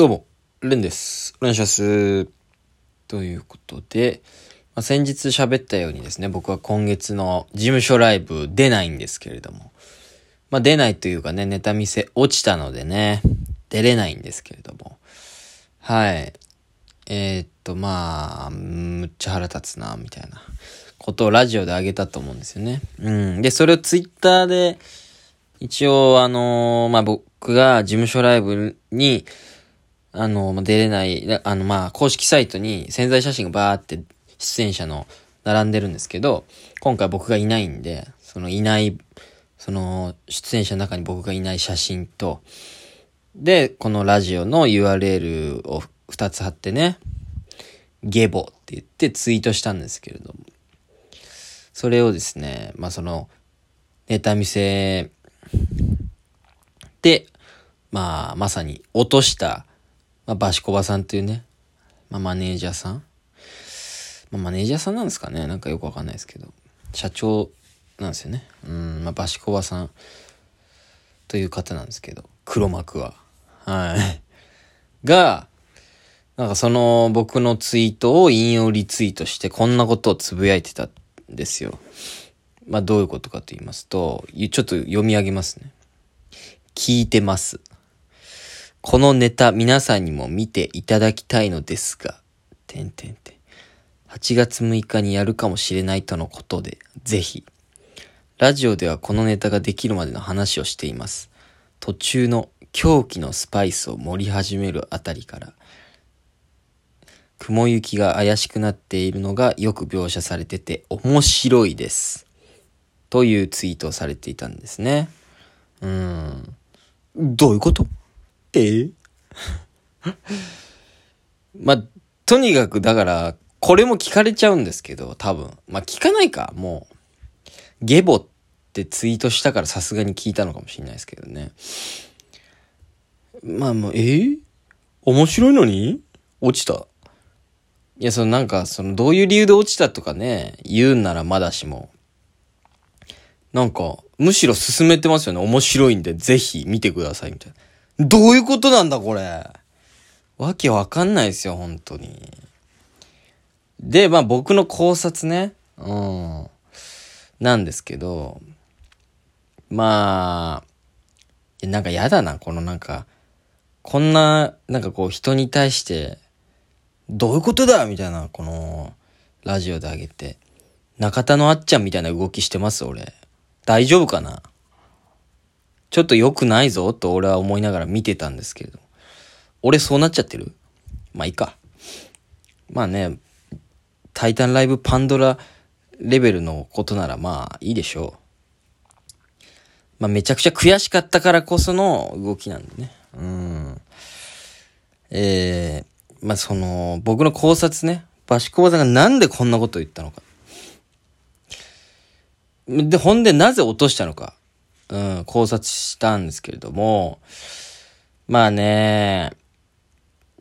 どうも、レンです。お願いします。ということで、まあ、先日喋ったようにですね、僕は今月の事務所ライブ出ないんですけれども、まあ出ないというかね、ネタ見せ落ちたのでね、出れないんですけれども、はい。えー、っと、まあ、むっちゃ腹立つな、みたいなことをラジオであげたと思うんですよね。うん。で、それをツイッターで、一応、あのーまあ、僕が事務所ライブに、あのまあ出れない、あの、まあ、公式サイトに潜在写真がバーって出演者の並んでるんですけど、今回僕がいないんで、そのいない、その出演者の中に僕がいない写真と、で、このラジオの URL を2つ貼ってね、ゲボって言ってツイートしたんですけれども、それをですね、まあその、ネタ見せで、まあ、まさに落とした、まあ、バシコバさんというね、まあ、マネージャーさん。まあ、マネージャーさんなんですかねなんかよくわかんないですけど。社長なんですよね。うん、まあ、バシコバさんという方なんですけど、黒幕は。はい。が、なんかその僕のツイートを引用リツイートしてこんなことをつぶやいてたんですよ。まあどういうことかと言いますと、ちょっと読み上げますね。聞いてます。このネタ皆さんにも見ていただきたいのですが、てんてんてん。8月6日にやるかもしれないとのことで、ぜひ。ラジオではこのネタができるまでの話をしています。途中の狂気のスパイスを盛り始めるあたりから、雲行きが怪しくなっているのがよく描写されてて面白いです。というツイートをされていたんですね。うん。どういうこと？え？まあ、とにかくだから、これも聞かれちゃうんですけど、多分。まあ、聞かないか、もう。ゲボってツイートしたからさすがに聞いたのかもしれないですけどね。まあもう、え？ー面白いのに？落ちた。いや、そのなんか、そのどういう理由で落ちたとかね、言うんならまだしも。なんか、むしろ進めてますよね。面白いんで、ぜひ見てください、みたいな。どういうことなんだ、これ。わけわかんないですよ、本当に。で、まあ僕の考察ね。うん。なんですけど、まあ、なんかやだな、このなんか、こんな、なんかこう人に対して、どういうことだみたいな、この、ラジオであげて。中田のあっちゃんみたいな動きしてます、俺。大丈夫かな？ちょっと良くないぞ、と俺は思いながら見てたんですけれど。俺そうなっちゃってる？まあいいか。まあね、タイタンライブパンドラレベルのことならまあいいでしょう。まあめちゃくちゃ悔しかったからこその動きなんでね。うん。えー、まあその、僕の考察ね、バシコバさんがなんでこんなことを言ったのか。で、ほんでなぜ落としたのか。うん、考察したんですけれども、まあね、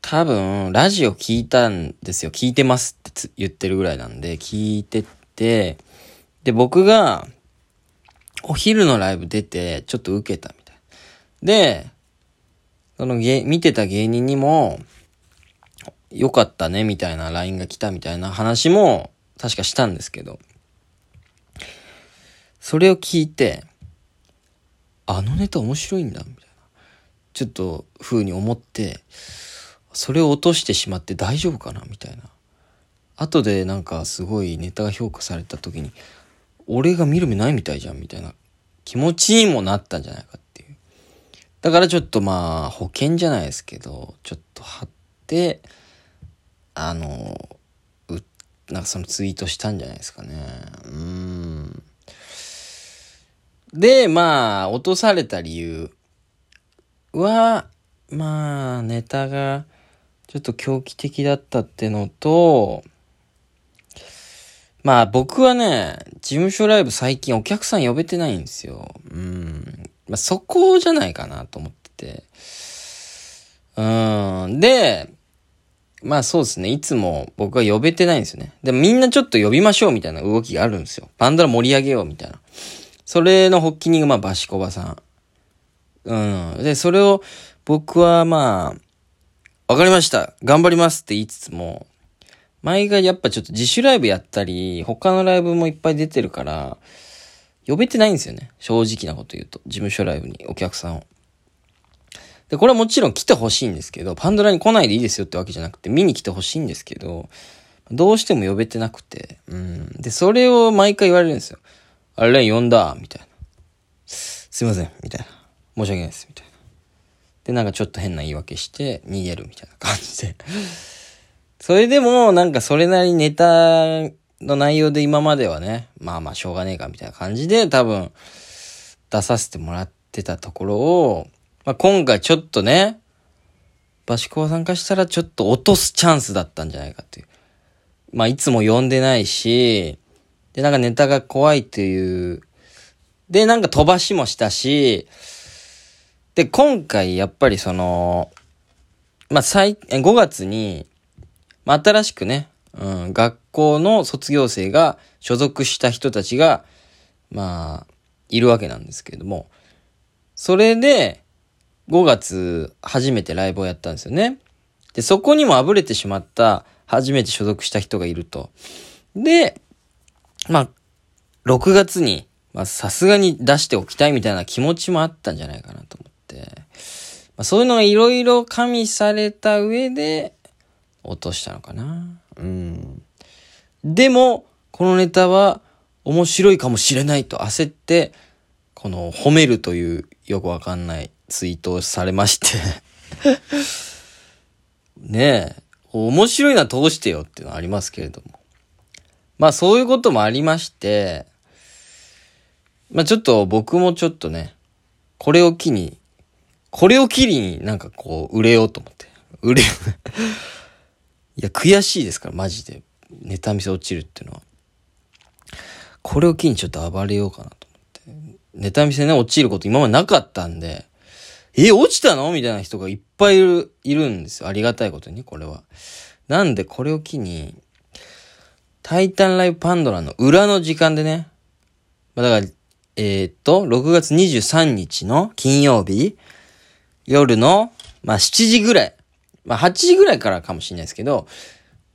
多分、ラジオ聞いたんですよ。聞いてますって言ってるぐらいなんで、聞いてて、で、僕が、お昼のライブ出て、ちょっと受けたみたい。で、その芸、見てた芸人にも、良かったね、みたいな LINE が来たみたいな話も、確かしたんですけど、それを聞いて、あのネタ面白いんだ、みたいな。ちょっと、風に思って、それを落としてしまって大丈夫かなみたいな。後でなんかすごいネタが評価された時に、俺が見る目ないみたいじゃんみたいな気持ちにもなったんじゃないかっていう。だからちょっとまあ保険じゃないですけど、ちょっと貼って、あの、う、なんかそのツイートしたんじゃないですかね。うん。で、まあ、落とされた理由は、まあ、ネタがちょっと狂気的だったってのと、まあ僕はね、事務所ライブ最近お客さん呼べてないんですよ。うん。まあそこじゃないかなと思ってて。うん。で、まあそうですね。いつも僕は呼べてないんですよね。でもみんなちょっと呼びましょうみたいな動きがあるんですよ。バンドラ盛り上げようみたいな。それの発起人がまあバシコバさん。うん。で、それを僕はまあ、わかりました頑張りますって言いつつも、毎回やっぱちょっと自主ライブやったり、他のライブもいっぱい出てるから、呼べてないんですよね。正直なこと言うと。事務所ライブにお客さんを。で、これはもちろん来てほしいんですけど、パンドラに来ないでいいですよってわけじゃなくて、見に来てほしいんですけど、どうしても呼べてなくて、うん。で、それを毎回言われるんですよ。あれ、呼んだみたいな。すいません、みたいな。申し訳ないです、みたいな。で、なんかちょっと変な言い訳して逃げるみたいな感じで。それでも、なんかそれなりにネタの内容で今まではね、まあまあしょうがねえかみたいな感じで多分出させてもらってたところを、まあ今回ちょっとね、バシコワ参加したらちょっと落とすチャンスだったんじゃないかっていう。まあいつも呼んでないし、でなんかネタが怖いっていう、でなんか飛ばしもしたし、で今回やっぱりその、まあ最、5月に、まあ、新しくね、うん、学校の卒業生が所属した人たちが、まあ、いるわけなんですけれども、それで、5月、初めてライブをやったんですよね。で、そこにもあぶれてしまった、初めて所属した人がいると。で、まあ、6月に、まあ、さすがに出しておきたいみたいな気持ちもあったんじゃないかなと思って、まあ、そういうのがいろいろ加味された上で、落としたのかな。うん。でも、このネタは面白いかもしれないと焦って、この褒めるというよくわかんないツイートをされまして ねえ、面白いのは通してよっていうのはありますけれども。まあそういうこともありまして、まあちょっと僕もちょっとね、これを機に、これを機になんかこう売れようと思って。売れよういや、悔しいですから、マジで。ネタ見せ落ちるっていうのは。これを機にちょっと暴れようかなと思って。ネタ見せね、落ちること今までなかったんで、え、落ちたの？みたいな人がいっぱいいる、いるんですよ。ありがたいことに、これは。なんで、これを機に、タイタンライブパンドラの裏の時間でね、ま、だから、えー、っと、6月23日の金曜日、夜の、まあ、7時ぐらい、まあ8時ぐらいからかもしれないですけど、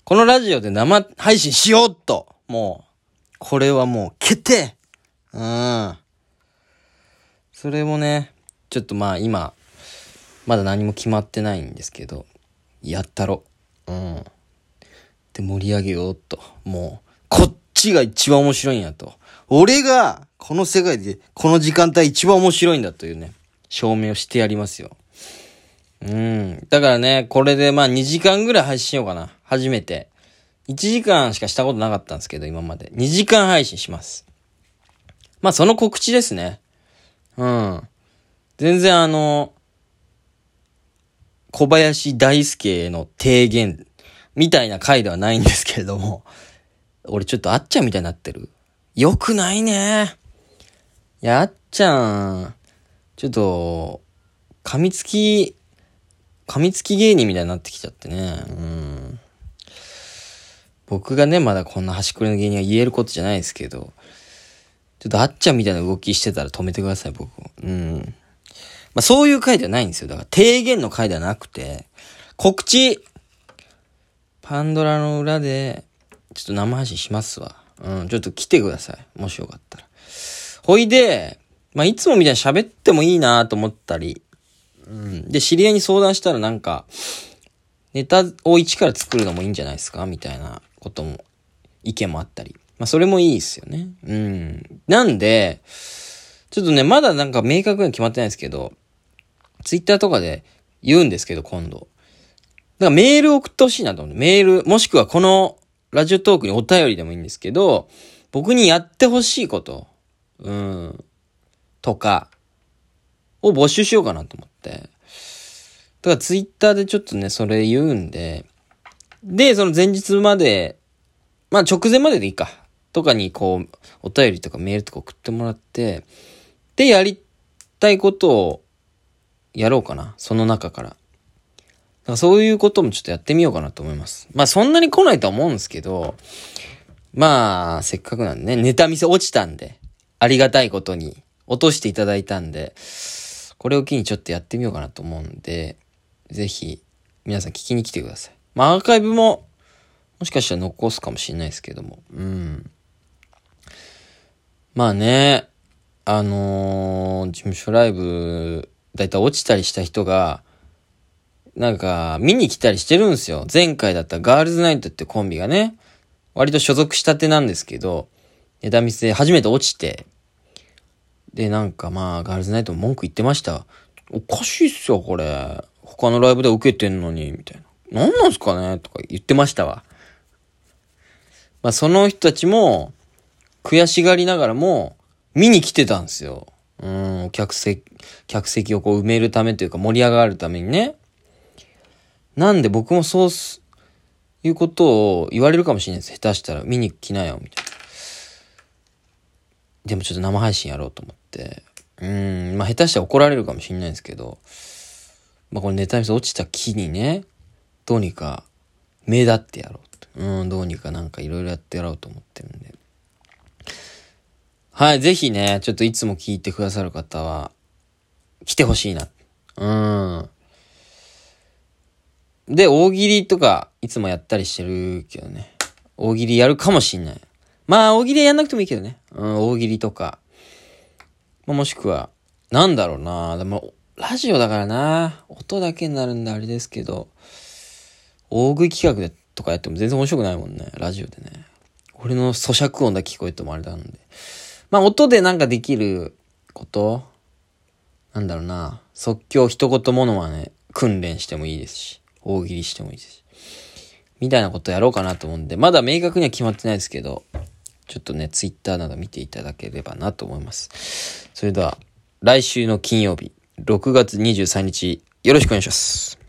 このラジオで生配信しようと、もう、これはもう決定うん。それもね、ちょっとまあ今、まだ何も決まってないんですけど、やったろ。うん。で、盛り上げようと。もう、こっちが一番面白いんやと。俺が、この世界で、この時間帯一番面白いんだというね、証明をしてやりますよ。うん。だからね、これでまあ2時間ぐらい配信しようかな。初めて。1時間しかしたことなかったんですけど、今まで。2時間配信します。まあその告知ですね。うん。全然あの、小林大輔の提言みたいな回ではないんですけれども、俺ちょっとあっちゃんみたいになってる。よくないね。いや、あっちゃん、ちょっと、噛みつき噛みつき芸人みたいになってきちゃってね。うん。僕がね、まだこんな端くれの芸人は言えることじゃないですけど、ちょっとあっちゃんみたいな動きしてたら止めてください、僕うん。まあそういう回ではないんですよ。だから提言の回ではなくて、告知パンドラの裏で、ちょっと生配信しますわ。うん、ちょっと来てください。もしよかったら。ほいで、まあいつもみたいに喋ってもいいなと思ったり、うん。で、知り合いに相談したらなんか、ネタを一から作るのもいいんじゃないですか？みたいなことも、意見もあったり。まあ、それもいいですよね。うん。なんで、ちょっとね、まだなんか明確に決まってないですけど、ツイッターとかで言うんですけど、今度。だからメール送ってほしいなと思う。メール、もしくはこのラジオトークにお便りでもいいんですけど、僕にやってほしいこと、うん、とか、を募集しようかなと思って。だからツイッターでちょっとね、それ言うんで、で、その前日まで、まあ直前まででいいか。とかにこう、お便りとかメールとか送ってもらって、で、やりたいことをやろうかな。その中から。そういうこともちょっとやってみようかなと思います。まあそんなに来ないとは思うんですけど、まあ、せっかくなんでね、ネタ見せ落ちたんで、ありがたいことに落としていただいたんで、これを機にちょっとやってみようかなと思うんで、ぜひ、皆さん聞きに来てください。まあアーカイブも、もしかしたら残すかもしれないですけども。うん。まあね、あのー、事務所ライブ、だいたい落ちたりした人が、なんか、見に来たりしてるんですよ。前回だったガールズナイトってコンビがね、割と所属したてなんですけど、ネタ見せ初めて落ちて、で、なんかまあ、ガールズナイトも文句言ってました。おかしいっすよ、これ。他のライブで受けてんのに、みたいな。何なんすかね？とか言ってましたわ。まあ、その人たちも、悔しがりながらも、見に来てたんですよ。うん、客席、客席をこう埋めるためというか盛り上がるためにね。なんで僕もそうす、いうことを言われるかもしれないです。下手したら見に来なよ、みたいな。でもちょっと生配信やろうと思って。うん、まあ下手したら怒られるかもしれないですけど、まあこれネタ見せ落ちた木にね、どうにか目立ってやろうと。うん、どうにかなんかいろいろやってやろうと思ってるんで。はい、ぜひね、ちょっといつも聞いてくださる方は、来てほしいな。うん。で、大喜利とか、いつもやったりしてるけどね。大喜利やるかもしんない。まあ、大喜利やんなくてもいいけどね。うん、大喜利とか。まあ、もしくは、なんだろうな。でも、ラジオだからな。音だけになるんであれですけど、大食い企画でとかやっても全然面白くないもんね。ラジオでね。俺の咀嚼音だけ聞こえてもあれなんで。まあ、音でなんかできることなんだろうな。即興一言ものはね、訓練してもいいですし、大喜利してもいいですし。みたいなことやろうかなと思うんで、まだ明確には決まってないですけど、ちょっとね、ツイッターなど見ていただければなと思います。それでは、来週の金曜日、6月23日、よろしくお願いします。